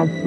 Bye.